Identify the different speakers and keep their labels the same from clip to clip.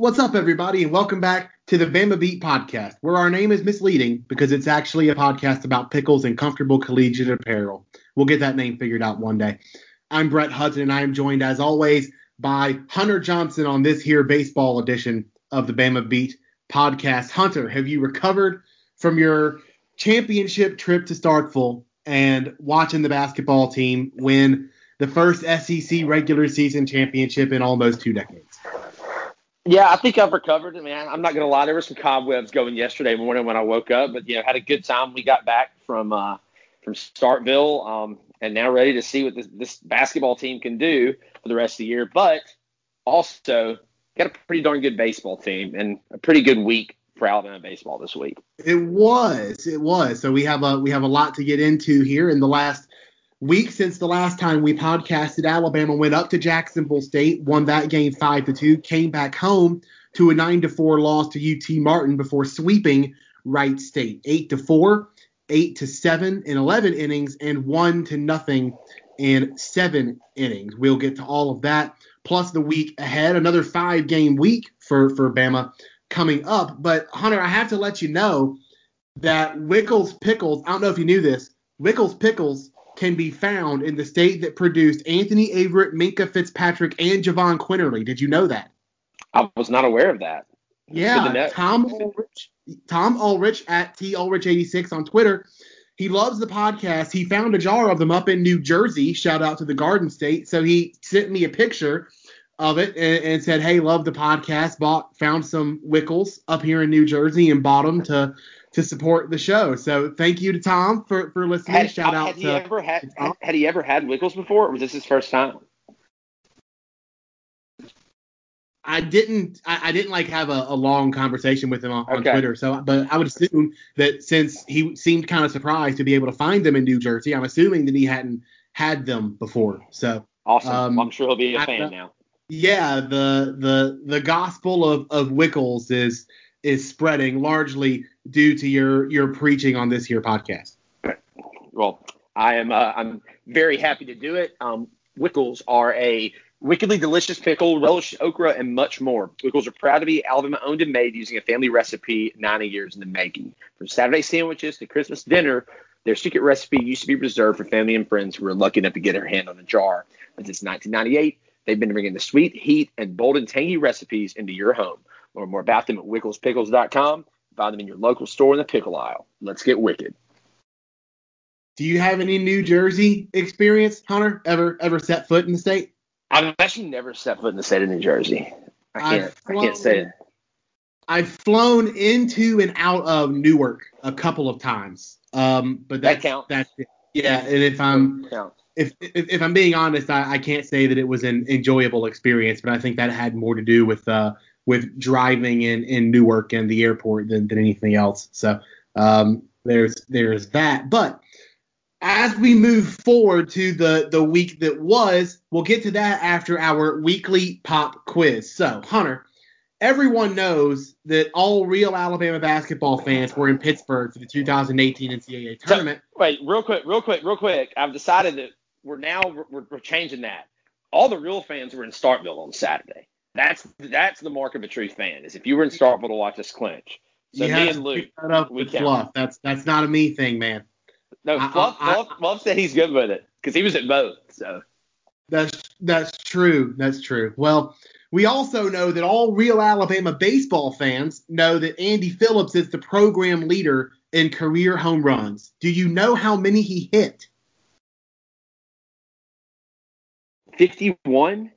Speaker 1: What's up, everybody, and welcome back to the Bama Beat podcast, where our name is misleading because it's actually a podcast about pickles and comfortable collegiate apparel. We'll get that name figured out one day. I'm Brett Hudson, and I am joined, as always, by Hunter Johnson on this here baseball edition of the Bama Beat podcast. Hunter, have you recovered from your championship trip to Starkville and watching the basketball team win the first SEC regular season championship in almost two decades?
Speaker 2: Yeah, I think I've recovered. I mean, I'm not to lie. There were some cobwebs going yesterday morning when I woke up, but you know, had a good time. We got back from uh, from Starkville, um, and now ready to see what this, this basketball team can do for the rest of the year. But also got a pretty darn good baseball team and a pretty good week for Alabama baseball this week.
Speaker 1: It was, it was. So we have a we have a lot to get into here in the last week since the last time we podcasted, Alabama went up to Jacksonville State, won that game five to two, came back home to a nine to four loss to UT Martin before sweeping Wright State eight to four, eight to seven in 11 innings, and one to nothing in seven innings. We'll get to all of that plus the week ahead, another five game week for for Bama coming up. But Hunter, I have to let you know that Wickles Pickles. I don't know if you knew this. Wickles Pickles can be found in the state that produced Anthony Averett, Minkah Fitzpatrick, and Jahvon Quinerly. Did you know that?
Speaker 2: I was not aware of that.
Speaker 1: Yeah, Tom Ulrich, Tom Ulrich at T Ulrich86 on Twitter. He loves the podcast. He found a jar of them up in New Jersey. Shout out to the Garden State. So he sent me a picture of it and, and said, "Hey, love the podcast. Bought found some Wickles up here in New Jersey and bought them to to support the show. So thank you to Tom for, for listening.
Speaker 2: Had,
Speaker 1: Shout
Speaker 2: had
Speaker 1: out
Speaker 2: he
Speaker 1: to
Speaker 2: ever had, had, had he ever had Wickles before, or was this his first time?
Speaker 1: I didn't I, I didn't like have a, a, long conversation with him on, on
Speaker 2: Okay.
Speaker 1: Twitter. So but I would assume that since he seemed kind of surprised to be able to find them in New Jersey, I'm assuming that he hadn't had them before. So
Speaker 2: Awesome.
Speaker 1: Um,
Speaker 2: I'm sure he'll be a
Speaker 1: I-
Speaker 2: fan now.
Speaker 1: yeah, the the the gospel of, of Wickles is is spreading largely due to your your preaching on this here podcast.
Speaker 2: Well, I am. Uh, I'm very happy to do it. Um, Wickles are a wickedly delicious pickle, relish, okra, and much more. Wickles are proud to be Alabama owned and made using a family recipe 90 years in the making. From Saturday sandwiches to Christmas dinner, their secret recipe used to be reserved for family and friends who were lucky enough to get their hand on a jar. But since 1998, they've been bringing the sweet, heat, and bold and tangy recipes into your home. Learn more about them at wicklespickles.com. Find them in your local store in the pickle aisle. Let's get wicked.
Speaker 1: Do you have any New Jersey experience, Hunter? Ever ever set foot in the state?
Speaker 2: I've actually never set foot in the state of New Jersey. I can't.
Speaker 1: I've
Speaker 2: I can't say it.
Speaker 1: I've flown into and out of Newark a couple of times. Um, but
Speaker 2: That
Speaker 1: that's,
Speaker 2: counts.
Speaker 1: That's it. Yeah, and if I'm if, if if I'm being honest, I, I can't say that it was an enjoyable experience, but I think that had more to do with uh with driving in in Newark and the airport than, than anything else. So um, there's there's that. But as we move forward to the the week that was, we'll get to that after our weekly pop quiz. So Hunter, everyone knows that all real Alabama basketball fans were in Pittsburgh for the 2018 NCAA
Speaker 2: So-
Speaker 1: tournament.
Speaker 2: Wait, real quick, real quick, real quick. I've decided that we're now we're, we're changing that. All the real fans were in Starkville on Saturday. That's that's the mark of a true fan is if you were in Starkville to watch us clinch. So
Speaker 1: you
Speaker 2: me and Luke.
Speaker 1: that up
Speaker 2: we
Speaker 1: with fluff. That's that's not a me thing, man.
Speaker 2: No,
Speaker 1: I-
Speaker 2: Fluff,
Speaker 1: I-
Speaker 2: Fluff, Fluff said he's good with it because he was at both. So
Speaker 1: That's that's true. That's true. Well, we also know that all real Alabama baseball fans know that Andy Phillips is the program leader in career home runs. Do you know how many he hit?
Speaker 2: 51.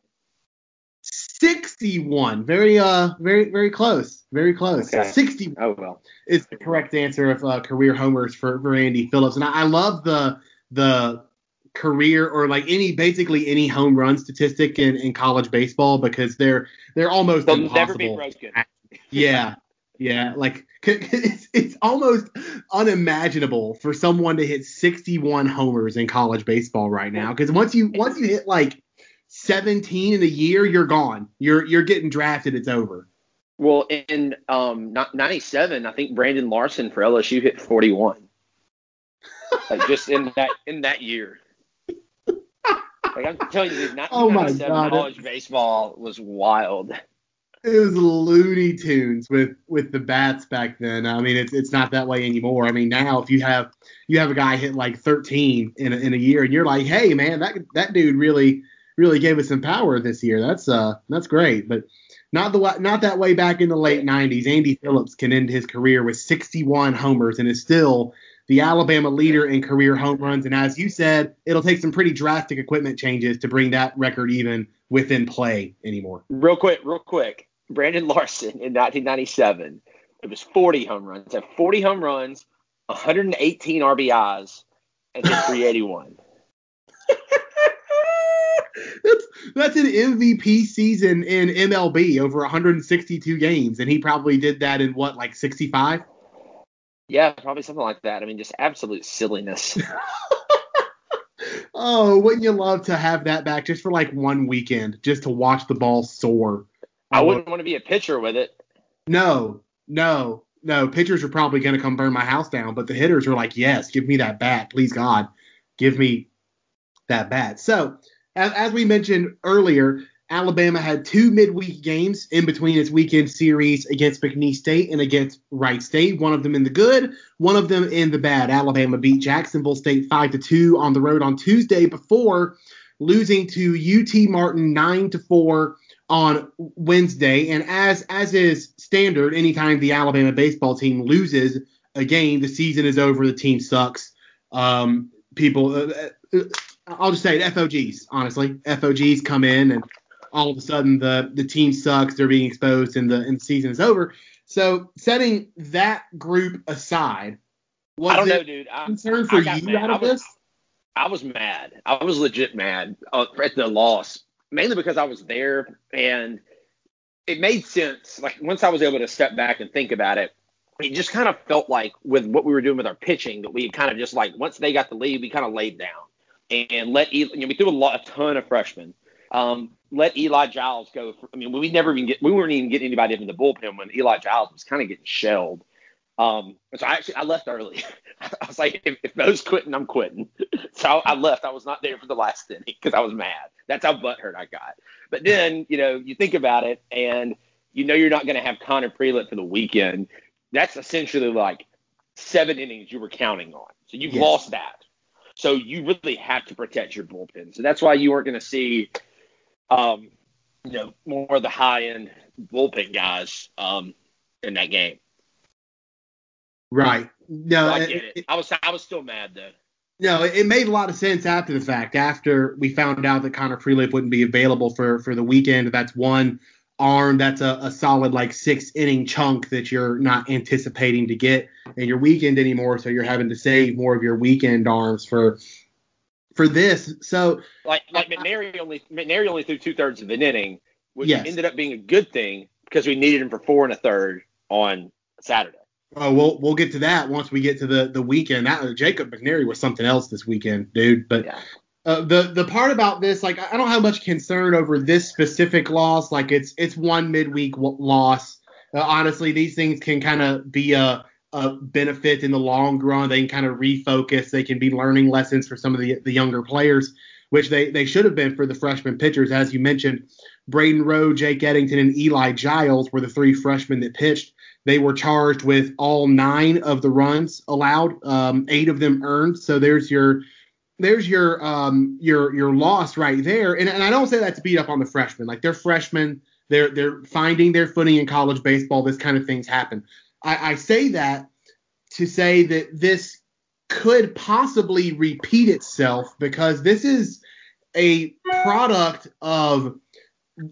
Speaker 1: 61. Very uh very very close. Very close.
Speaker 2: Okay.
Speaker 1: 60
Speaker 2: Oh well.
Speaker 1: is the correct answer of uh, career homers for, for Andy Phillips. And I, I love the the career or like any basically any home run statistic in, in college baseball because they're they're almost
Speaker 2: They'll
Speaker 1: impossible.
Speaker 2: never be broken.
Speaker 1: Yeah, yeah. Like it's it's almost unimaginable for someone to hit 61 homers in college baseball right now. Because once you once you hit like 17 in a year, you're gone. You're you're getting drafted. It's over.
Speaker 2: Well, in um 97, I think Brandon Larson for LSU hit 41. like just in that in that year. Like I'm telling you, dude,
Speaker 1: Oh my God.
Speaker 2: college baseball was wild.
Speaker 1: it was Looney Tunes with with the bats back then. I mean, it's it's not that way anymore. I mean, now if you have you have a guy hit like 13 in a, in a year, and you're like, hey man, that that dude really really gave us some power this year. That's uh that's great, but not the not that way back in the late 90s. Andy Phillips can end his career with 61 homers and is still the Alabama leader in career home runs. And as you said, it'll take some pretty drastic equipment changes to bring that record even within play anymore.
Speaker 2: Real quick, real quick. Brandon Larson in 1997, it was 40 home runs. Had 40 home runs, 118 RBIs, and then 381.
Speaker 1: that's that's an MVP season in MLB over 162 games, and he probably did that in what, like 65?
Speaker 2: Yeah, probably something like that. I mean, just absolute silliness.
Speaker 1: oh, wouldn't you love to have that back just for like one weekend, just to watch the ball soar?
Speaker 2: I wouldn't want to be a pitcher with it.
Speaker 1: No, no, no. Pitchers are probably going to come burn my house down, but the hitters are like, yes, give me that bat, please God, give me that bat. So, as, as we mentioned earlier, Alabama had two midweek games in between its weekend series against McNeese State and against Wright State. One of them in the good, one of them in the bad. Alabama beat Jacksonville State five to two on the road on Tuesday before losing to UT Martin nine to four on Wednesday. And as as is standard, anytime the Alabama baseball team loses a game, the season is over. The team sucks. Um, people, uh, uh, I'll just say it, FOGs. Honestly, FOGs come in and all of a sudden the the team sucks, they're being exposed, and the and the season is over. So setting that group aside,
Speaker 2: was I don't know, dude. I,
Speaker 1: concern for you mad. out of
Speaker 2: was,
Speaker 1: this?
Speaker 2: I was mad. I was legit mad uh, at the loss, mainly because I was there and it made sense. Like once I was able to step back and think about it, it just kind of felt like with what we were doing with our pitching that we kind of just like once they got the lead, we kind of laid down and let you know we threw a lot a ton of freshmen. Um, let Eli Giles go. For, I mean, we never even get we weren't even getting anybody in the bullpen when Eli Giles was kind of getting shelled. Um, so I actually I left early. I was like, if, if Mo's quitting, I'm quitting. so I left. I was not there for the last inning because I was mad. That's how butthurt I got. But then you know you think about it, and you know you're not going to have Connor Prielipp for the weekend. That's essentially like seven innings you were counting on. So you've yes. lost that. So you really have to protect your bullpen. So that's why you aren't going to see um, you know, more of the high end bullpen guys um, in that game.
Speaker 1: Right. No,
Speaker 2: so I get it, it. I was I was still mad though.
Speaker 1: No, it made a lot of sense after the fact. After we found out that Connor Prielipp wouldn't be available for for the weekend, that's one arm. That's a, a solid like six inning chunk that you're not anticipating to get in your weekend anymore. So you're having to save more of your weekend arms for for this. So
Speaker 2: like like McNary only McNary only threw two thirds of an inning, which yes. ended up being a good thing because we needed him for four and a third on Saturday.
Speaker 1: Oh, we'll we'll get to that once we get to the the weekend. That Jacob McNary was something else this weekend, dude. But yeah. Uh, the the part about this, like, I don't have much concern over this specific loss. Like, it's it's one midweek loss. Uh, honestly, these things can kind of be a a benefit in the long run. They can kind of refocus. They can be learning lessons for some of the, the younger players, which they, they should have been for the freshman pitchers. As you mentioned, Braden Rowe, Jake Eddington, and Eli Giles were the three freshmen that pitched. They were charged with all nine of the runs allowed, um, eight of them earned. So there's your there's your um, your your loss right there. And, and I don't say that to beat up on the freshmen. Like they're freshmen. They're they're finding their footing in college baseball. This kind of things happen. I, I say that to say that this could possibly repeat itself because this is a product of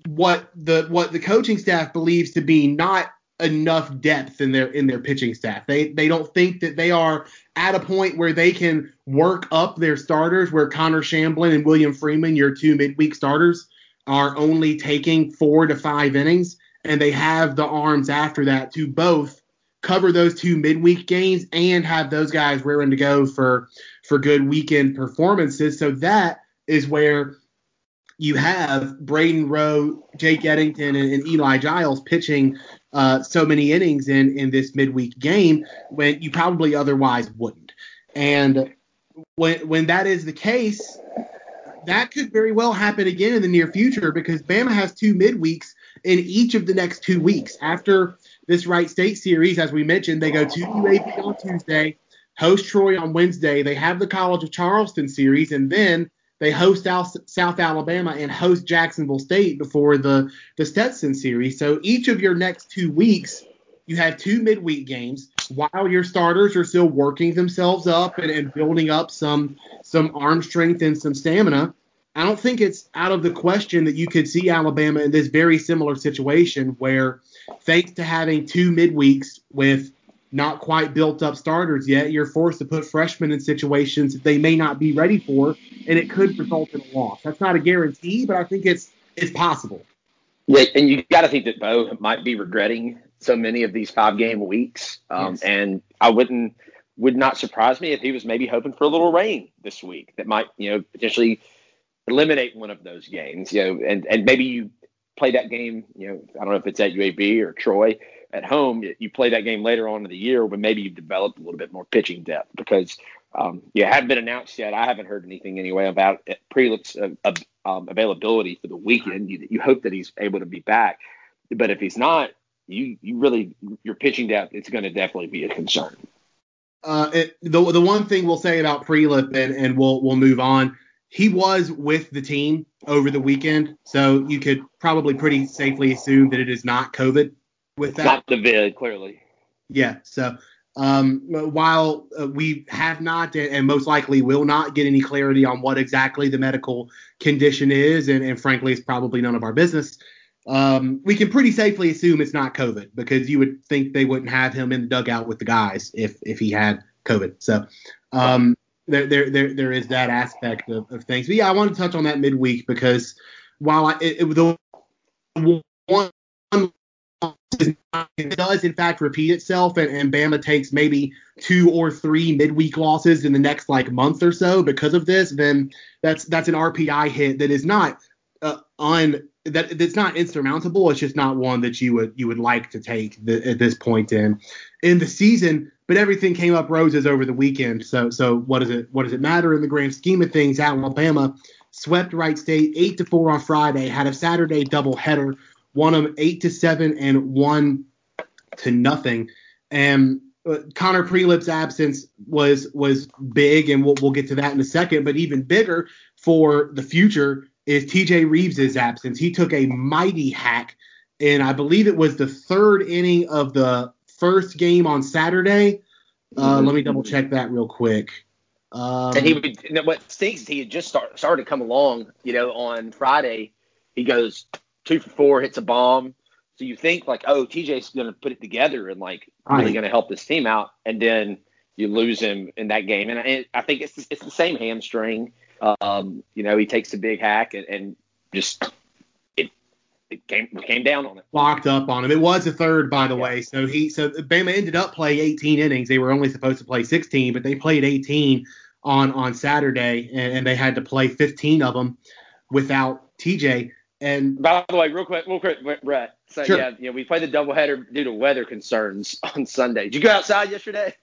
Speaker 1: what the what the coaching staff believes to be not enough depth in their in their pitching staff. They they don't think that they are at a point where they can work up their starters where Connor Shamblin and William Freeman, your two midweek starters, are only taking 4 to 5 innings and they have the arms after that to both cover those two midweek games and have those guys raring to go for for good weekend performances. So that is where you have Braden Rowe, Jake Eddington, and, and Eli Giles pitching uh, so many innings in in this midweek game when you probably otherwise wouldn't. And when when that is the case, that could very well happen again in the near future because Bama has two midweeks in each of the next two weeks. After this Wright State series, as we mentioned, they go to UAB on Tuesday, host Troy on Wednesday. They have the College of Charleston series, and then they host South Alabama and host Jacksonville State before the, the Stetson series. So each of your next two weeks, you have two midweek games while your starters are still working themselves up and, and building up some some arm strength and some stamina. I don't think it's out of the question that you could see Alabama in this very similar situation where, thanks to having two midweeks with not quite built up starters yet, you're forced to put freshmen in situations that they may not be ready for, and it could result in a loss. That's not a guarantee, but I think it's it's possible.
Speaker 2: Yeah, and you got to think that Bo might be regretting so many of these five game weeks, um, yes. and I wouldn't would not surprise me if he was maybe hoping for a little rain this week that might you know potentially eliminate one of those games. You know, and and maybe you play that game. You know, I don't know if it's at UAB or Troy at home, you play that game later on in the year when maybe you've developed a little bit more pitching depth because um, you haven't been announced yet. I haven't heard anything anyway about Prielipp's uh, uh, um, availability for the weekend. You, you hope that he's able to be back, but if he's not, you you really your pitching depth it's going to definitely be a concern.
Speaker 1: Uh, it, the the one thing we'll say about Prielipp and and we'll we'll move on. He was with the team over the weekend, so you could probably pretty safely assume that it is not COVID with that.
Speaker 2: Not the vid, clearly.
Speaker 1: Yeah. So um, while uh, we have not and most likely will not get any clarity on what exactly the medical condition is, and, and frankly, it's probably none of our business. Um, we can pretty safely assume it's not COVID because you would think they wouldn't have him in the dugout with the guys if if he had COVID. So um, there, there there there is that aspect of, of things. But yeah, I want to touch on that midweek because while I, it, it, the one it does in fact repeat itself and, and Bama takes maybe two or three midweek losses in the next like month or so because of this, then that's that's an RPI hit that is not uh, on that that's not insurmountable. It's just not one that you would you would like to take the, at this point in in the season. But everything came up roses over the weekend. So so what does it what does it matter in the grand scheme of things? Alabama swept Wright State eight to four on Friday. Had a Saturday doubleheader won them eight to seven and one to nothing. And uh, Connor Prielipp's absence was was big, and we'll, we'll get to that in a second. But even bigger for the future is T.J. Reeves' absence. He took a mighty hack, and I believe it was the third inning of the first game on Saturday. Uh, mm-hmm. Let me double check that real quick.
Speaker 2: Um, and he would, what stinks, he had just start, started to come along, you know, on Friday. He goes two for four, hits a bomb. So you think like, oh, TJ's going to put it together and like really right. going to help this team out, and then you lose him in that game. And I, I think it's it's the same hamstring. Um, you know, he takes a big hack and, and just it it came came down on it.
Speaker 1: Locked up on him. It was a third, by the yeah. way. So he so Bama ended up playing 18 innings. They were only supposed to play 16, but they played 18 on on Saturday, and, and they had to play 15 of them without TJ. And
Speaker 2: by the way, real quick, real quick, Brett. So sure. yeah, you know, we played the doubleheader due to weather concerns on Sunday. Did you go outside yesterday?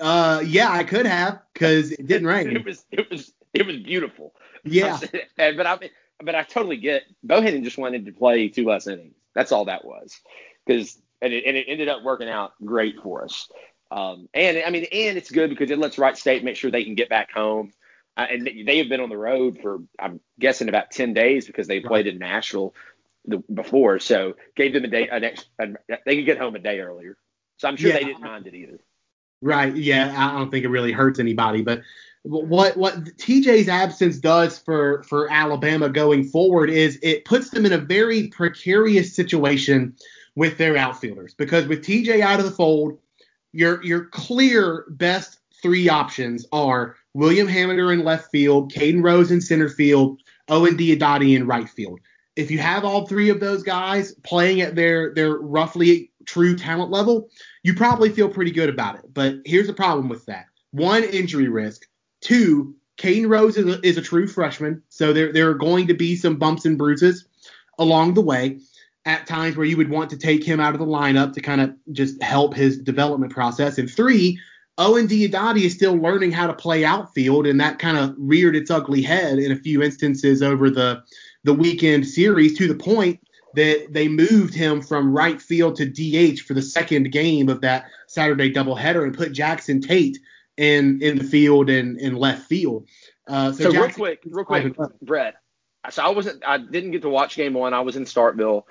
Speaker 1: Uh, yeah, I could have because it didn't rain.
Speaker 2: it was it was it was beautiful.
Speaker 1: Yeah,
Speaker 2: but I but I totally get. Bohannon just wanted to play two less innings. That's all that was, because and it, and it ended up working out great for us. Um, and I mean, and it's good because it lets Wright State make sure they can get back home. And they have been on the road for I'm guessing about 10 days because they played in Nashville the, before, so gave them a day an extra, they could get home a day earlier. So I'm sure yeah. they didn't mind it either.
Speaker 1: Right. Yeah. I don't think it really hurts anybody, but what what TJ's absence does for for Alabama going forward is it puts them in a very precarious situation with their outfielders because with TJ out of the fold, your your clear best three options are William Hamiter in left field, Caden Rose in center field, Owen Diodati in right field. If you have all three of those guys playing at their their roughly true talent level, you probably feel pretty good about it. But here's the problem with that: one, injury risk. Two, Caden Rose is a, is a true freshman, so there there are going to be some bumps and bruises along the way at times where you would want to take him out of the lineup to kind of just help his development process. And three, Owen Diodati is still learning how to play outfield, and that kind of reared its ugly head in a few instances over the the weekend series to the point that they moved him from right field to DH for the second game of that Saturday doubleheader and put Jackson Tate in in the field and in left field.
Speaker 2: Uh, so, so real quick, real quick, Brett. So I wasn't, I didn't get to watch game one. I was in Starkville.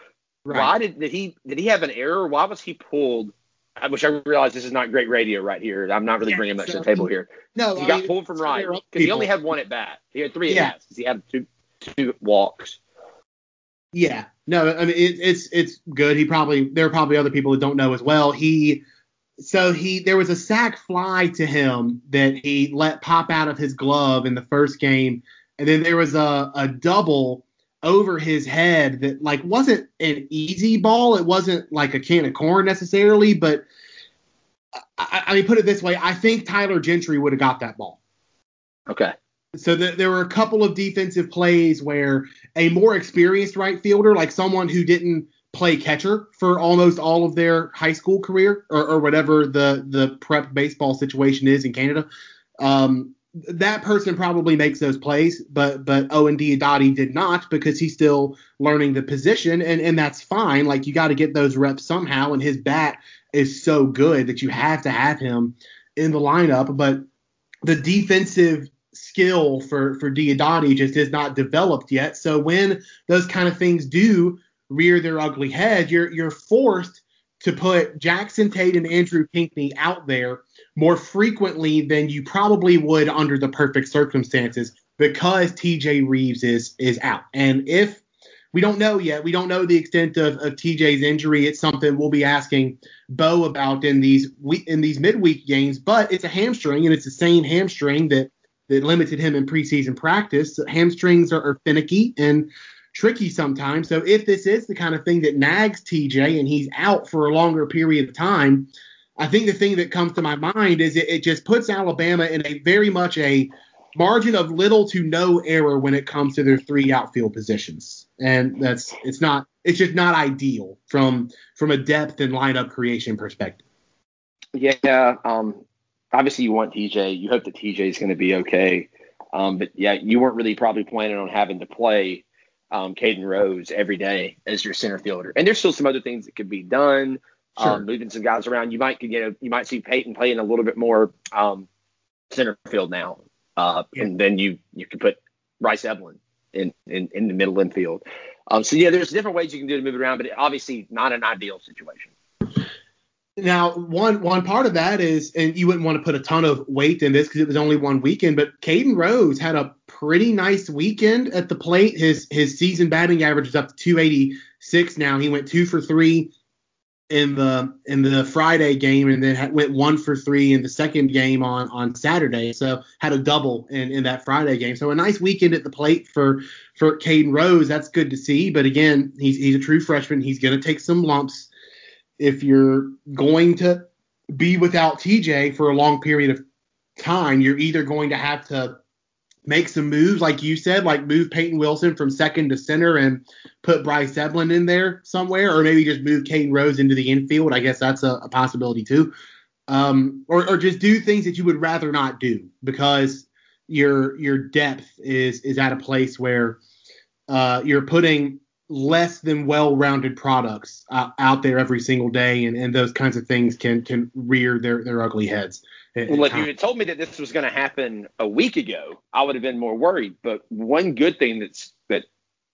Speaker 2: Right. Why did did he did he have an error? Why was he pulled? I wish I realized this is not great radio right here. I'm not really yeah, bringing much so, to the table here. No, he I got mean, pulled from right because he only had one at bat. He had three yeah. at bats. He had two two walks.
Speaker 1: Yeah, no, I mean it, it's it's good. He probably there are probably other people that don't know as well. He so he there was a sac fly to him that he let pop out of his glove in the first game, and then there was a a double over his head that like wasn't an easy ball. It wasn't like a can of corn necessarily, but I, I mean put it this way, I think Tyler Gentry would have got that ball.
Speaker 2: Okay.
Speaker 1: So the, there were a couple of defensive plays where a more experienced right fielder, like someone who didn't play catcher for almost all of their high school career or, or whatever the the prep baseball situation is in Canada, um, that person probably makes those plays, but but Owen Diodati did not because he's still learning the position, and and that's fine. Like you got to get those reps somehow, and his bat is so good that you have to have him in the lineup. But the defensive skill for for Diodati just is not developed yet. So when those kind of things do rear their ugly head, you're you're forced to put Jackson Tate and Andrew Pinckney out there more frequently than you probably would under the perfect circumstances because TJ Reeves is is out. And if we don't know yet, we don't know the extent of, of TJ's injury. It's something we'll be asking Bo about in these in these midweek games. But it's a hamstring, and it's the same hamstring that that limited him in preseason practice. Hamstrings are, are finicky and tricky sometimes. So if this is the kind of thing that nags TJ and he's out for a longer period of time, I think the thing that comes to my mind is it, it just puts Alabama in a very much a margin of little to no error when it comes to their three outfield positions. And that's it's not it's just not ideal from from a depth and lineup creation perspective.
Speaker 2: Yeah, um, obviously you want TJ. You hope that TJ is going to be okay. Um, but yeah, you weren't really probably planning on having to play um, Caden Rose every day as your center fielder. And there's still some other things that could be done. Sure. Um, moving some guys around. You might you know you might see Peyton playing a little bit more um, center field now, uh, yeah. and then you you can put Bryce Eblin in, in in the middle infield. Um, so yeah, there's different ways you can do to move it around, but obviously not an ideal situation.
Speaker 1: Now, one one part of that is, and you wouldn't want to put a ton of weight in this because it was only one weekend, but Caden Rose had a pretty nice weekend at the plate. His his season batting average is up to 286 now. He went two for three in the in the Friday game and then went one for three in the second game on on Saturday. So had a double in, in that Friday game. So a nice weekend at the plate for for Caden Rose. That's good to see. But again, he's he's a true freshman. He's going to take some lumps. If you're going to be without TJ for a long period of time, you're either going to have to make some moves, like you said, like move Peyton Wilson from second to center and put Bryce Eblin in there somewhere, or maybe just move Caden Rose into the infield. I guess that's a, a possibility too. Um, or, or just do things that you would rather not do because your your depth is is at a place where uh, you're putting less than well-rounded products uh, out there every single day, and, and those kinds of things can can rear their their ugly heads.
Speaker 2: Well, if you had told me that this was going to happen a week ago, I would have been more worried. But one good thing that's that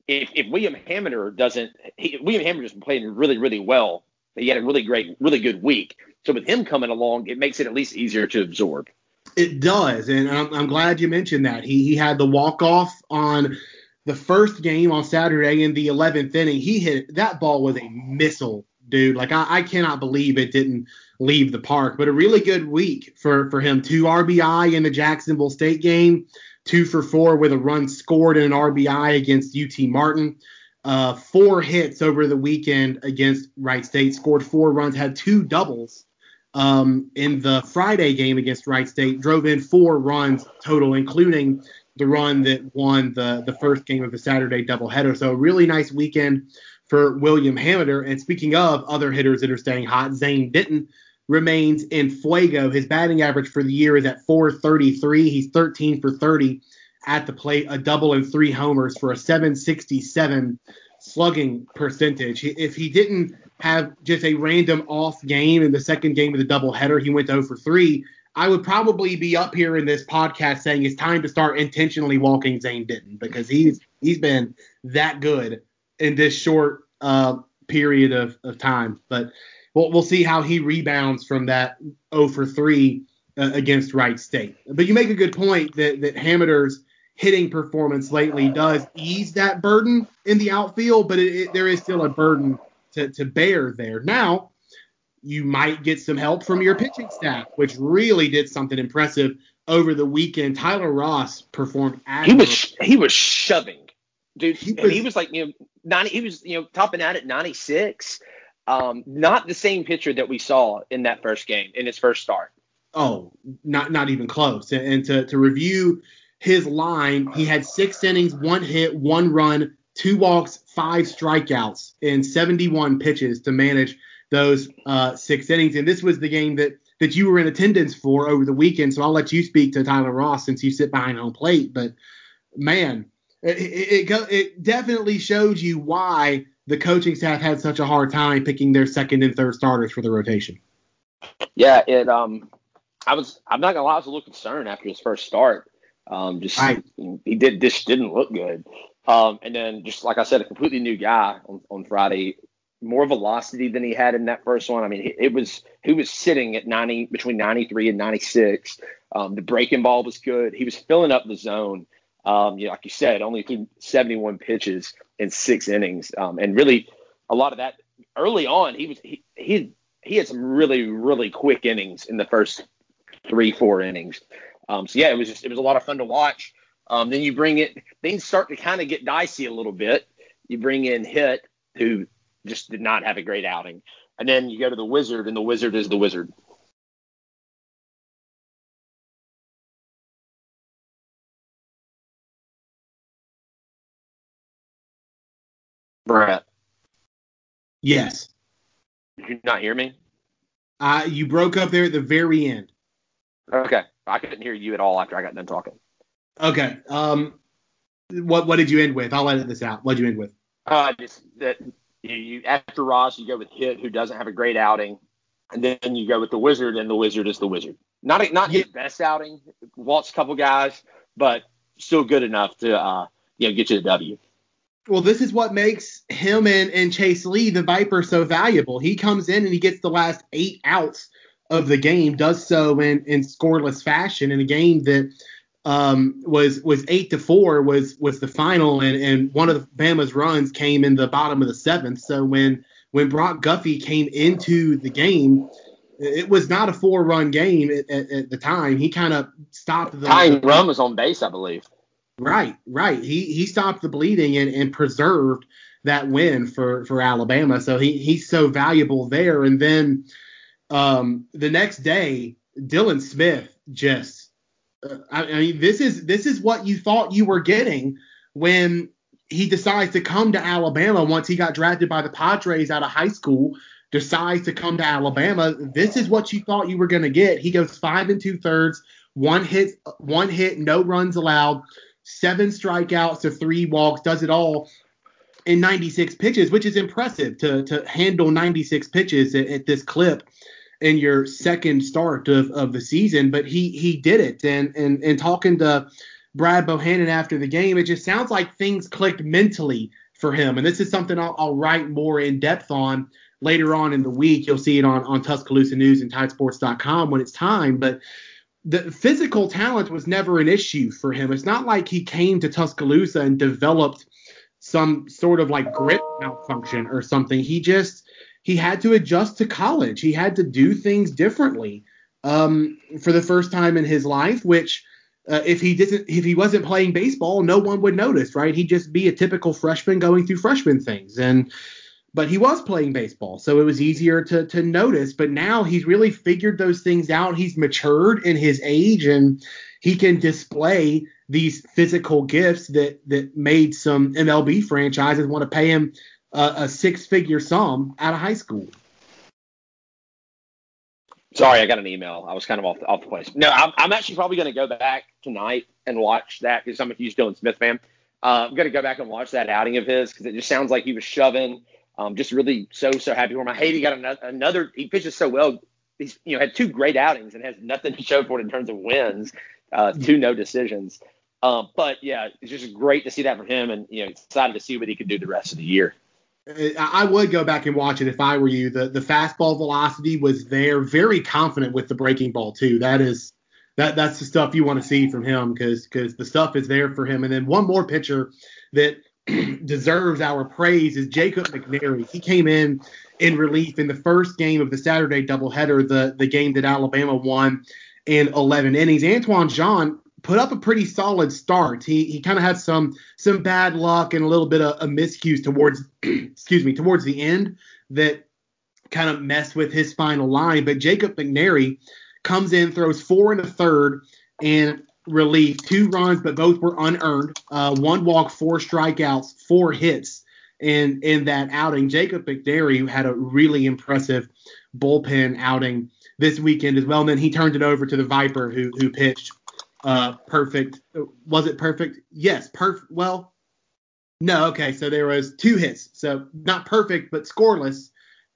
Speaker 2: if, if William Hamiter doesn't, he, William Hamiter has been playing really, really well. He had a really great, really good week. So with him coming along, it makes it at least easier to absorb.
Speaker 1: It does, and I'm, I'm glad you mentioned that. He he had the walk off on the first game on Saturday in the 11th inning. He hit that ball was a missile, dude. Like I, I cannot believe it didn't leave the park. But a really good week for for him. Two RBI in the Jacksonville State game, two for four with a run scored and an RBI against UT Martin. Uh, four hits over the weekend against Wright State. Scored four runs, had two doubles um, in the Friday game against Wright State. Drove in four runs total, including the run that won the the first game of the Saturday doubleheader. So really nice weekend for William Hamiter. And speaking of other hitters that are staying hot, Zane Denton remains in fuego. His batting average for the year is at 433. He's 13 for 30 at the plate, a double and three homers for a 767 slugging percentage. If he didn't have just a random off game in the second game of the doubleheader, he went 0 for 3. I would probably be up here in this podcast saying it's time to start intentionally walking Zane Denton because he's he's been that good in this short uh, period of, of time. But we'll, we'll see how he rebounds from that 0 for 3 uh, against Wright State. But you make a good point that that Hamiter's hitting performance lately does ease that burden in the outfield, but it, it, there is still a burden to, to bear there. Now, you might get some help from your pitching staff, which really did something impressive over the weekend. Tyler Ross performed.
Speaker 2: He was he was shoving, dude. He was, he was like you know ninety. He was you know topping out at ninety six. Um, not the same pitcher that we saw in that first game in his first start.
Speaker 1: Oh, not not even close. And, and to to review his line, he had six innings, one hit, one run, two walks, five strikeouts in 71 pitches to manage those uh, six innings. And this was the game that that you were in attendance for over the weekend. So I'll let you speak to Tyler Ross since you sit behind home plate. But man, it, it, it, it definitely showed you why the coaching staff had such a hard time picking their second and third starters for the rotation.
Speaker 2: Yeah, it um I was I'm not gonna lie, I was a little concerned after his first start. Um just right. he did this didn't look good. Um and then just like I said, a completely new guy on, on Friday, more velocity than he had in that first one. I mean, it was he was sitting at 90 between 93 and 96. Um, the breaking ball was good. He was filling up the zone. Um, you know, like you said, only threw 71 pitches in six innings, um, and really a lot of that early on. He was he he he had some really really quick innings in the first three four innings. Um, so yeah, it was just it was a lot of fun to watch. Um, then you bring it things start to kind of get dicey a little bit. You bring in Hit who just did not have a great outing, and then you go to the Wizard, and the Wizard is the Wizard. Brett.
Speaker 1: Yes.
Speaker 2: Did you not hear me?
Speaker 1: Uh, you broke up there at the very end.
Speaker 2: Okay. I couldn't hear you at all after I got done talking.
Speaker 1: Okay. Um, what what did you end with? I'll edit this out. What did you end with?
Speaker 2: Uh, just that you, you after Ross, you go with Hit, who doesn't have a great outing, and then you go with the Wizard, and the Wizard is the Wizard. Not a, not yeah. his best outing, waltz a couple guys, but still good enough to uh, you know get you the W.
Speaker 1: Well, this is what makes him and, and Chase Lee, the Viper, so valuable. He comes in and he gets the last eight outs of the game, does so in, in scoreless fashion in a game that um, was was eight to four was was the final, and, and one of the Bama's runs came in the bottom of the seventh. So when when Brock Guffey came into the game, it was not a four run game at, at, at the time. He kind of stopped the
Speaker 2: tying run was on base, I believe.
Speaker 1: Right, right. He he stopped the bleeding and, and preserved that win for for Alabama. So he he's so valuable there. And then um, the next day, Dylan Smith just. I, I mean, this is this is what you thought you were getting when he decides to come to Alabama once he got drafted by the Padres out of high school. Decides to come to Alabama. This is what you thought you were going to get. He goes five and two thirds, one hit, one hit, no runs allowed seven strikeouts to three walks, does it all in 96 pitches, which is impressive to to handle 96 pitches at, at this clip in your second start of, of the season. But he he did it, and and and talking to Brad Bohannon after the game, it just sounds like things clicked mentally for him, and this is something I'll, I'll write more in depth on later on in the week. You'll see it on on Tuscaloosa News and TideSports.com when it's time, but the physical talent was never an issue for him. It's not like he came to Tuscaloosa and developed some sort of like grip malfunction or something. He just he had to adjust to college. He had to do things differently um, for the first time in his life, which uh, if he didn't if he wasn't playing baseball, no one would notice, right? He'd just be a typical freshman going through freshman things. And but he was playing baseball, so it was easier to to notice. But now he's really figured those things out. He's matured in his age, and he can display these physical gifts that that made some MLB franchises want to pay him a, a six figure sum out of high school.
Speaker 2: Sorry, I got an email. I was kind of off the, off the place. No, I'm, I'm actually probably going to go back tonight and watch that because I'm a huge Dylan Smith fan. Uh, I'm gonna go back and watch that outing of his because it just sounds like he was shoving. Um, just really so so happy for him. I hate he got another, another. He pitches so well. He's you know had two great outings and has nothing to show for it in terms of wins. Uh, two no decisions. Um, but yeah, it's just great to see that from him, and you know excited to see what he can do the rest of the year.
Speaker 1: Uh, I would go back and watch it if I were you. The the fastball velocity was there, very confident with the breaking ball too. That is that that's the stuff you want to see from him because because the stuff is there for him. And then one more pitcher that deserves our praise is Jacob McNary. He came in in relief in the first game of the Saturday doubleheader, the the game that Alabama won in 11 innings. Antoine Jean put up a pretty solid start. He he kind of had some some bad luck and a little bit of a miscues towards excuse me towards the end that kind of messed with his final line. But Jacob McNary comes in, throws four and a third, and relief two runs, but both were unearned. Uh, one walk, four strikeouts, four hits in in that outing. Jacob McNary had a really impressive bullpen outing this weekend as well. And then he turned it over to the Viper who who pitched uh, perfect. Was it perfect? Yes, perfect. Well, no. Okay, so there was two hits, so not perfect, but scoreless.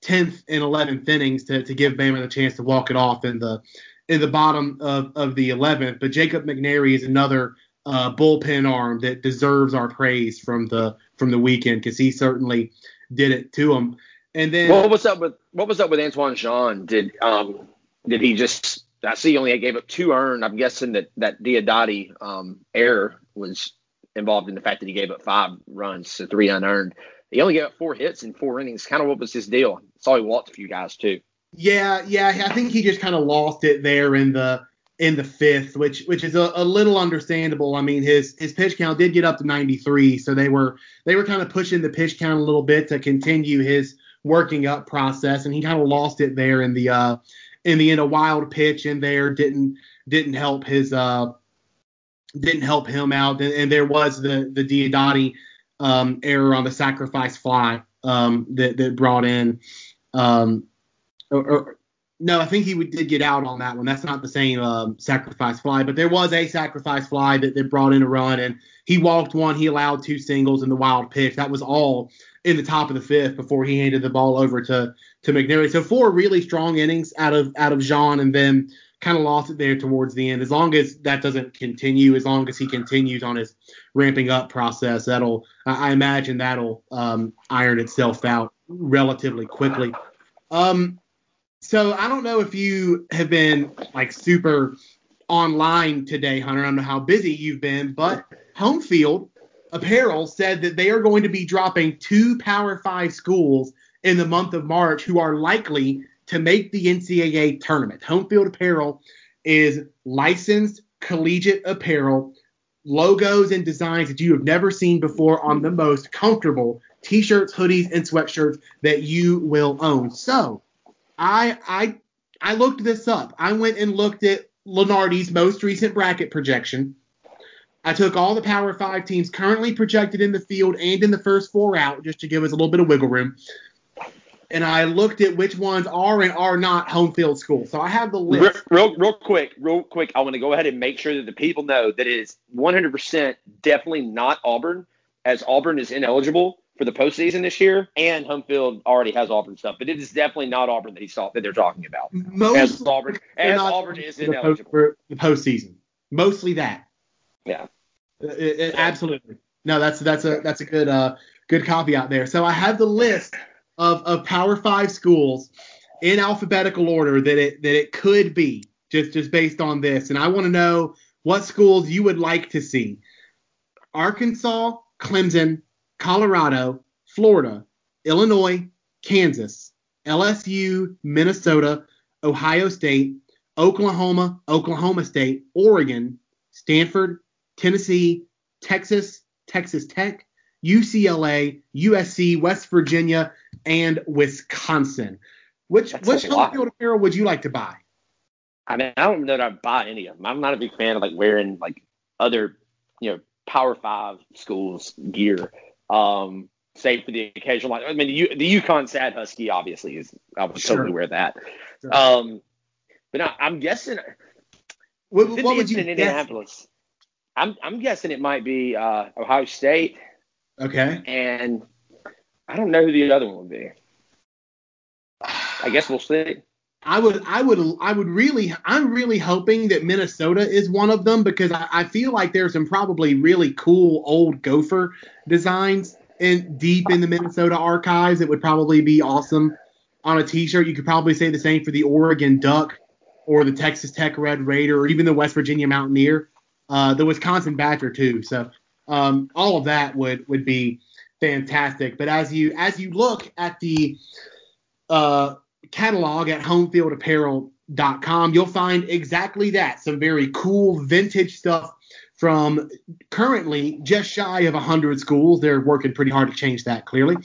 Speaker 1: 10th and 11th innings to, to give Bama the chance to walk it off in the in the bottom of, of the 11th. But Jacob McNary is another uh, bullpen arm that deserves our praise from the from the weekend because he certainly did it to him. And then
Speaker 2: what was up with what was up with Antoine Jean? Did um did he just I see he only gave up two earned. I'm guessing that that Diodati um, error was involved in the fact that he gave up five runs so three unearned. He only gave up four hits in four innings. Kind of what was his deal? Saw he walked a few guys too.
Speaker 1: Yeah, yeah. I think he just kind of lost it there in the in the fifth, which which is a, a, little understandable. I mean, his his pitch count did get up to 93, so they were they were kind of pushing the pitch count a little bit to continue his working up process, and he kind of lost it there in the uh, in the end a wild pitch in there didn't didn't help his uh didn't help him out and, and there was the the Diodati um, error on the sacrifice fly um, that that brought in um, or, or, no, I think he would, did get out on that one. That's not the same um, sacrifice fly, but there was a sacrifice fly that, that brought in a run, and he walked one. He allowed two singles in the wild pitch. That was all in the top of the fifth before he handed the ball over to to McNary. So four really strong innings out of out of Jean, and then kind of lost it there towards the end. As long as that doesn't continue, as long as he continues on his ramping up process, that'll I imagine that'll um, iron itself out relatively quickly. Um, so I don't know if you have been like super online today, Hunter. I don't know how busy you've been, but Home Field Apparel said that they are going to be dropping two Power Five schools in the month of March who are likely to make the NCAA tournament. Home Field Apparel is licensed collegiate apparel, logos and designs that you have never seen before on the most comfortable t-shirts, hoodies, and sweatshirts that you will own. So I I I looked this up. I went and looked at Lunardi's most recent bracket projection. I took all the Power Five teams currently projected in the field and in the first four out, just to give us a little bit of wiggle room. And I looked at which ones are and are not home field schools. So I have the list.
Speaker 2: Real, real, real quick, real quick. I want to go ahead and make sure that the people know that it is 100% definitely not Auburn, as Auburn is ineligible for the postseason this year, and home field already has Auburn stuff, but it is definitely not Auburn that he saw that they're talking about.
Speaker 1: Most
Speaker 2: as Auburn, as Auburn is ineligible
Speaker 1: for the postseason. Mostly that.
Speaker 2: Yeah.
Speaker 1: It, uh, it, uh, absolutely. No, that's that's a that's a good uh good copy out there. So I have the list of of Power Five schools in alphabetical order that it that it could be just just based on this, and I want to know what schools you would like to see. Arkansas, Clemson, Colorado, Florida, Illinois, Kansas, LSU, Minnesota, Ohio State, Oklahoma, Oklahoma State, Oregon, Stanford, Tennessee, Texas, Texas Tech, UCLA, USC, West Virginia, and Wisconsin. Which That's which home field apparel would you like to buy?
Speaker 2: I mean, I don't know that I'd buy any of them. I'm not a big fan of like wearing like other, you know, Power Five schools gear. Um, save for the occasional. Like, I mean, the, the UConn Sad Husky obviously is. I would sure. totally wear that. Sure. Um, but no, I'm guessing.
Speaker 1: What, what would you in
Speaker 2: Indianapolis? I'm I'm guessing it might be uh, Ohio State.
Speaker 1: Okay.
Speaker 2: And I don't know who the other one would be. I guess we'll see.
Speaker 1: I would, I would, I would really, I'm really hoping that Minnesota is one of them because I, I feel like there's some probably really cool old Gopher designs in deep in the Minnesota archives. It would probably be awesome on a T-shirt. You could probably say the same for the Oregon Duck or the Texas Tech Red Raider or even the West Virginia Mountaineer, uh, the Wisconsin Badger too. So um, all of that would would be fantastic. But as you as you look at the uh, catalog at homefieldapparel.com, you'll find exactly that. Some very cool vintage stuff from currently just shy of 100 schools. They're working pretty hard to change that, clearly.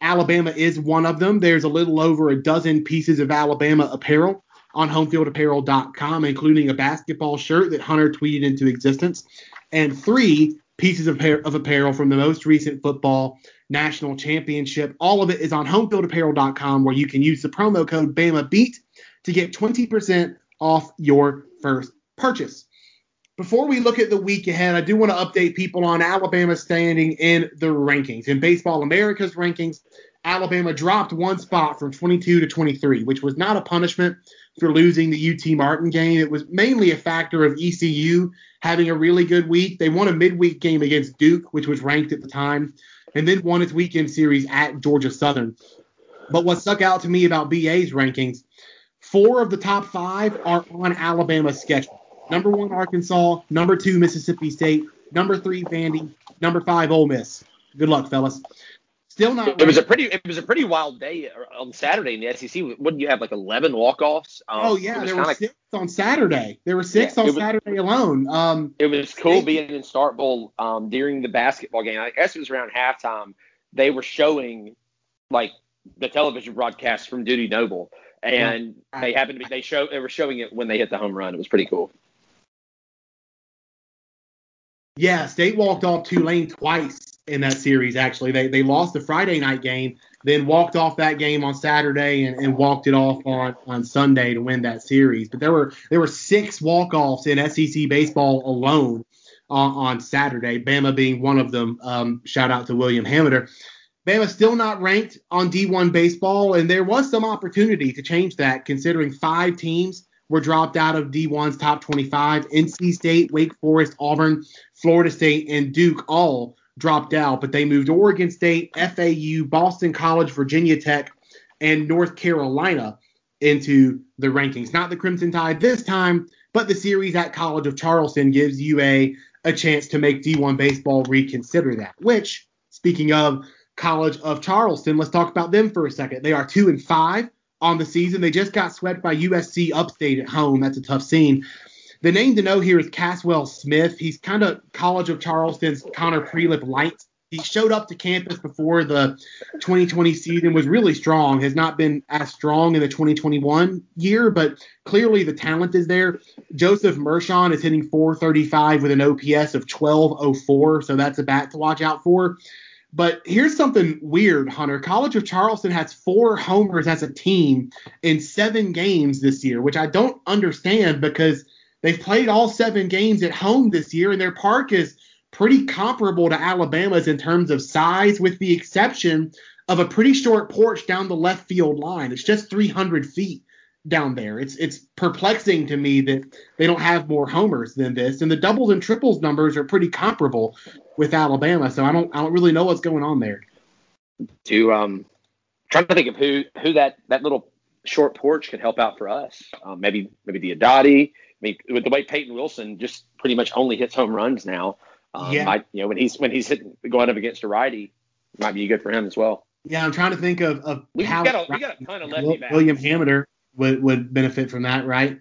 Speaker 1: Alabama is one of them. There's a little over a dozen pieces of Alabama apparel on homefieldapparel.com, including a basketball shirt that Hunter tweeted into existence, and three pieces of, of apparel from the most recent football national championship. All of it is on homefieldapparel.com where you can use the promo code BAMABEAT to get 20% off your first purchase. Before we look at the week ahead, I do want to update people on Alabama's standing in the rankings. In Baseball America's rankings, Alabama dropped one spot from 22 to 23, which was not a punishment for losing the UT Martin game. It was mainly a factor of ECU having a really good week. They won a midweek game against Duke, which was ranked at the time and then won its weekend series at Georgia Southern. But what stuck out to me about BA's rankings, four of the top five are on Alabama's schedule. Number one, Arkansas. Number two, Mississippi State. Number three, Vandy. Number five, Ole Miss. Good luck, fellas. Still not.
Speaker 2: It was a pretty. It was a pretty wild day on Saturday in the SEC. Wouldn't you have like 11 walk-offs?
Speaker 1: Um, oh yeah, there were kinda, six on Saturday. There were six yeah, on was, Saturday alone. Um,
Speaker 2: it was cool they, being in Starkville um, during the basketball game. I guess it was around halftime. They were showing like the television broadcast from Dudy Noble, and yeah. they happened to be they show they were showing it when they hit the home run. It was pretty cool.
Speaker 1: Yeah, State walked off Tulane twice in that series. Actually, they they lost the Friday night game, then walked off that game on Saturday and, and walked it off on on Sunday to win that series. But there were there were six walk offs in SEC baseball alone on, on Saturday. Bama being one of them. Um, shout out to William Hamiter. Bama still not ranked on D1 baseball, and there was some opportunity to change that, considering five teams were dropped out of D1's top 25. NC State, Wake Forest, Auburn, Florida State, and Duke all dropped out, but they moved Oregon State, FAU, Boston College, Virginia Tech, and North Carolina into the rankings. Not the Crimson Tide this time, but the series at College of Charleston gives UA a chance to make D1 baseball reconsider that. Which, speaking of College of Charleston, let's talk about them for a second. They are two and five on the season. They just got swept by USC Upstate at home. That's a tough scene. The name to know here is Caswell Smith. He's kind of College of Charleston's Connor Prielipp light. He showed up to campus before the 2020 season, was really strong, has not been as strong in the 2021 year, but clearly the talent is there. Joseph Mershon is hitting 435 with an OPS of 1204, so that's a bat to watch out for. But here's something weird, Hunter. College of Charleston has four homers as a team in seven games this year, which I don't understand because They've played all seven games at home this year, and their park is pretty comparable to Alabama's in terms of size, with the exception of a pretty short porch down the left field line. It's just 300 feet down there. It's it's perplexing to me that they don't have more homers than this, and the doubles and triples numbers are pretty comparable with Alabama. So I don't I don't really know what's going on there.
Speaker 2: To um, trying to think of who who that that little short porch could help out for us. Um, maybe maybe Diodati, mean, with the way Peyton Wilson just pretty much only hits home runs now, um, yeah. Might, you know, when he's when he's hitting going up against a righty, might be good for him as well.
Speaker 1: Yeah, I'm trying to think of, of
Speaker 2: we how got a, we got a ton of lefty
Speaker 1: William Hamiter would, would benefit from that, right?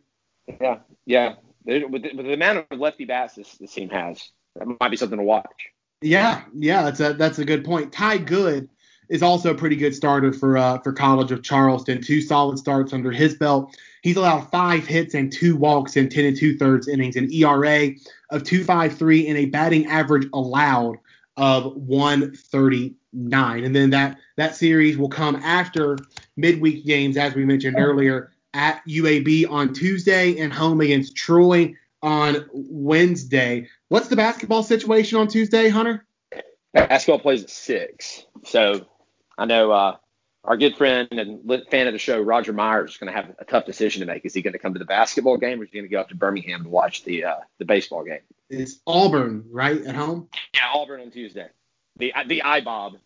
Speaker 2: Yeah, yeah. With the, with the amount of lefty bats this, this team has, that might be something to watch.
Speaker 1: Yeah, yeah, that's a that's a good point. Ty Good is also a pretty good starter for uh, for College of Charleston. Two solid starts under his belt. He's allowed five hits and two walks in 10 and two thirds innings, an ERA of 2.53 and a batting average allowed of 139. And then that that series will come after midweek games, as we mentioned earlier, at UAB on Tuesday and home against Troy on Wednesday. What's the basketball situation on Tuesday, Hunter?
Speaker 2: Basketball plays at six. So I know uh, our good friend and fan of the show, Roger Myers, is going to have a tough decision to make. Is he going to come to the basketball game, or is he going to go up to Birmingham to watch the uh, the baseball game?
Speaker 1: It's Auburn, right, at home?
Speaker 2: Yeah, Auburn on Tuesday. The the IBOB.
Speaker 1: Uh,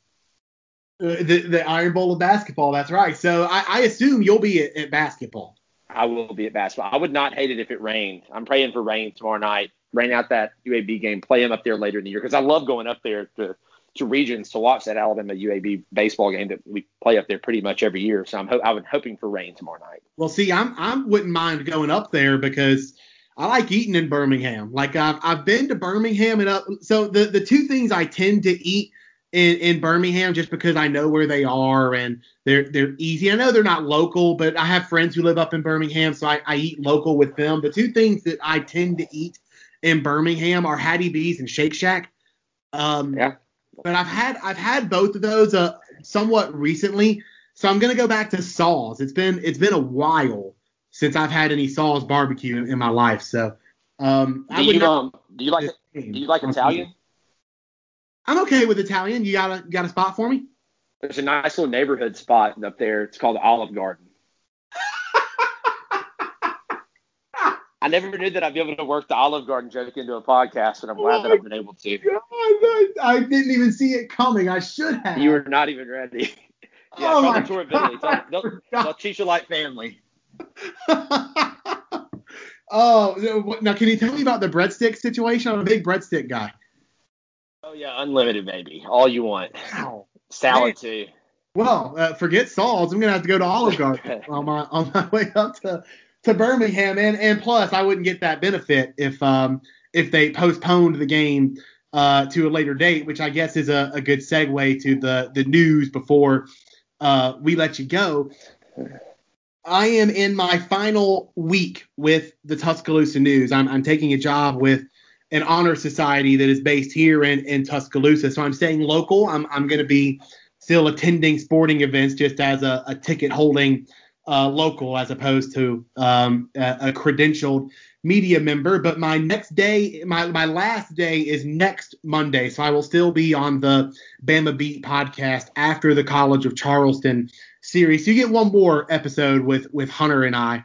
Speaker 1: the the Iron Bowl of basketball. That's right. So I, I assume you'll be at, at basketball.
Speaker 2: I will be at basketball. I would not hate it if it rained. I'm praying for rain tomorrow night. Rain out that UAB game. Play them up there later in the year because I love going up there to to regions to watch that Alabama UAB baseball game that we play up there pretty much every year. So I'm ho- I'm hoping for rain tomorrow night.
Speaker 1: Well, see, I'm I wouldn't mind going up there because I like eating in Birmingham. Like I've I've been to Birmingham and up. So the the two things I tend to eat in, in Birmingham just because I know where they are and they're they're easy. I know they're not local, but I have friends who live up in Birmingham, so I, I eat local with them. The two things that I tend to eat in Birmingham are Hattie B's and Shake Shack. Um,
Speaker 2: yeah.
Speaker 1: But I've had I've had both of those uh, somewhat recently, so I'm gonna go back to Saw's. It's been it's been a while since I've had any Saw's barbecue in, in my life. So um,
Speaker 2: do you um do you like do you like Italian?
Speaker 1: I'm okay with Italian. You got a you got a spot for me?
Speaker 2: There's a nice little neighborhood spot up there. It's called Olive Garden. I never knew that I'd be able to work the Olive Garden joke into a podcast, and I'm glad oh that I've been able to.
Speaker 1: God, I didn't even see it coming. I should have.
Speaker 2: You were not even ready. yeah, oh my tour Billy. Tell, they'll, they'll teach you like family.
Speaker 1: oh, now can you tell me about the breadstick situation? I'm a big breadstick guy.
Speaker 2: Oh yeah, unlimited baby. All you want. Wow. Salad Man. too.
Speaker 1: Well, uh, forget Saw's. I'm gonna have to go to Olive Garden on my on my way up to to Birmingham, and and plus I wouldn't get that benefit if um if they postponed the game uh to a later date, which I guess is a, a good segue to the the news before uh we let you go. I am in my final week with the Tuscaloosa News. I'm, I'm taking a job with an honor society that is based here in, in Tuscaloosa. So I'm staying local. I'm, I'm going to be still attending sporting events just as a, a ticket holding uh, local as opposed to um, a, a, credentialed media member. But my next day, my, my last day is next Monday. So I will still be on the Bama Beat podcast after the College of Charleston series. So you get one more episode with, with Hunter and I.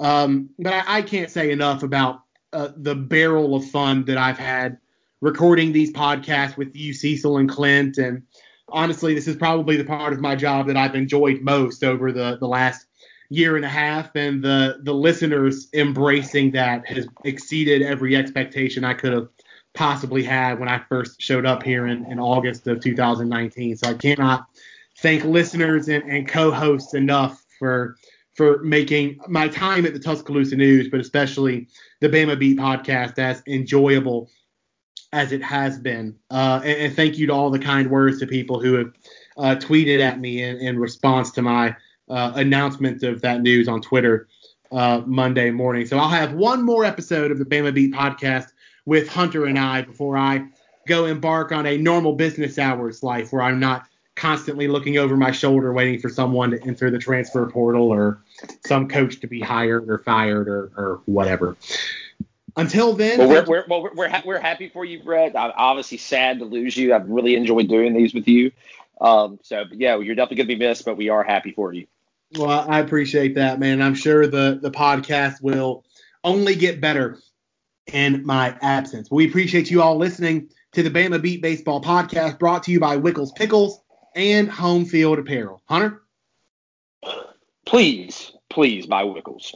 Speaker 1: Um, but I, I can't say enough about uh, the barrel of fun that I've had recording these podcasts with you, Cecil and Clint. And honestly, this is probably the part of my job that I've enjoyed most over the, the last year and a half. And the, the listeners embracing that has exceeded every expectation I could have possibly had when I first showed up here in, in August of 2019. So I cannot thank listeners and, and co-hosts enough for for making my time at the Tuscaloosa News, but especially the Bama Beat podcast as enjoyable as it has been. Uh, and, and, thank you to all the kind words to people who have uh, tweeted at me in, in response to my uh, announcement of that news on Twitter uh, Monday morning. So I'll have one more episode of the Bama Beat podcast with Hunter and I before I go embark on a normal business hours life where I'm not constantly looking over my shoulder waiting for someone to enter the transfer portal or some coach to be hired or fired or, or whatever. Until then,
Speaker 2: well, we're, we're, well, we're, we're, ha- we're happy for you, Brett. I'm obviously sad to lose you. I've really enjoyed doing these with you. Um, so, yeah, you're definitely going to be missed, but we are happy for you.
Speaker 1: Well, I appreciate that, man. I'm sure the, the podcast will only get better in my absence. We appreciate you all listening to the Bama Beat Baseball podcast brought to you by Wickles Pickles and Home Field Apparel. Hunter?
Speaker 2: Please, please buy Wickles.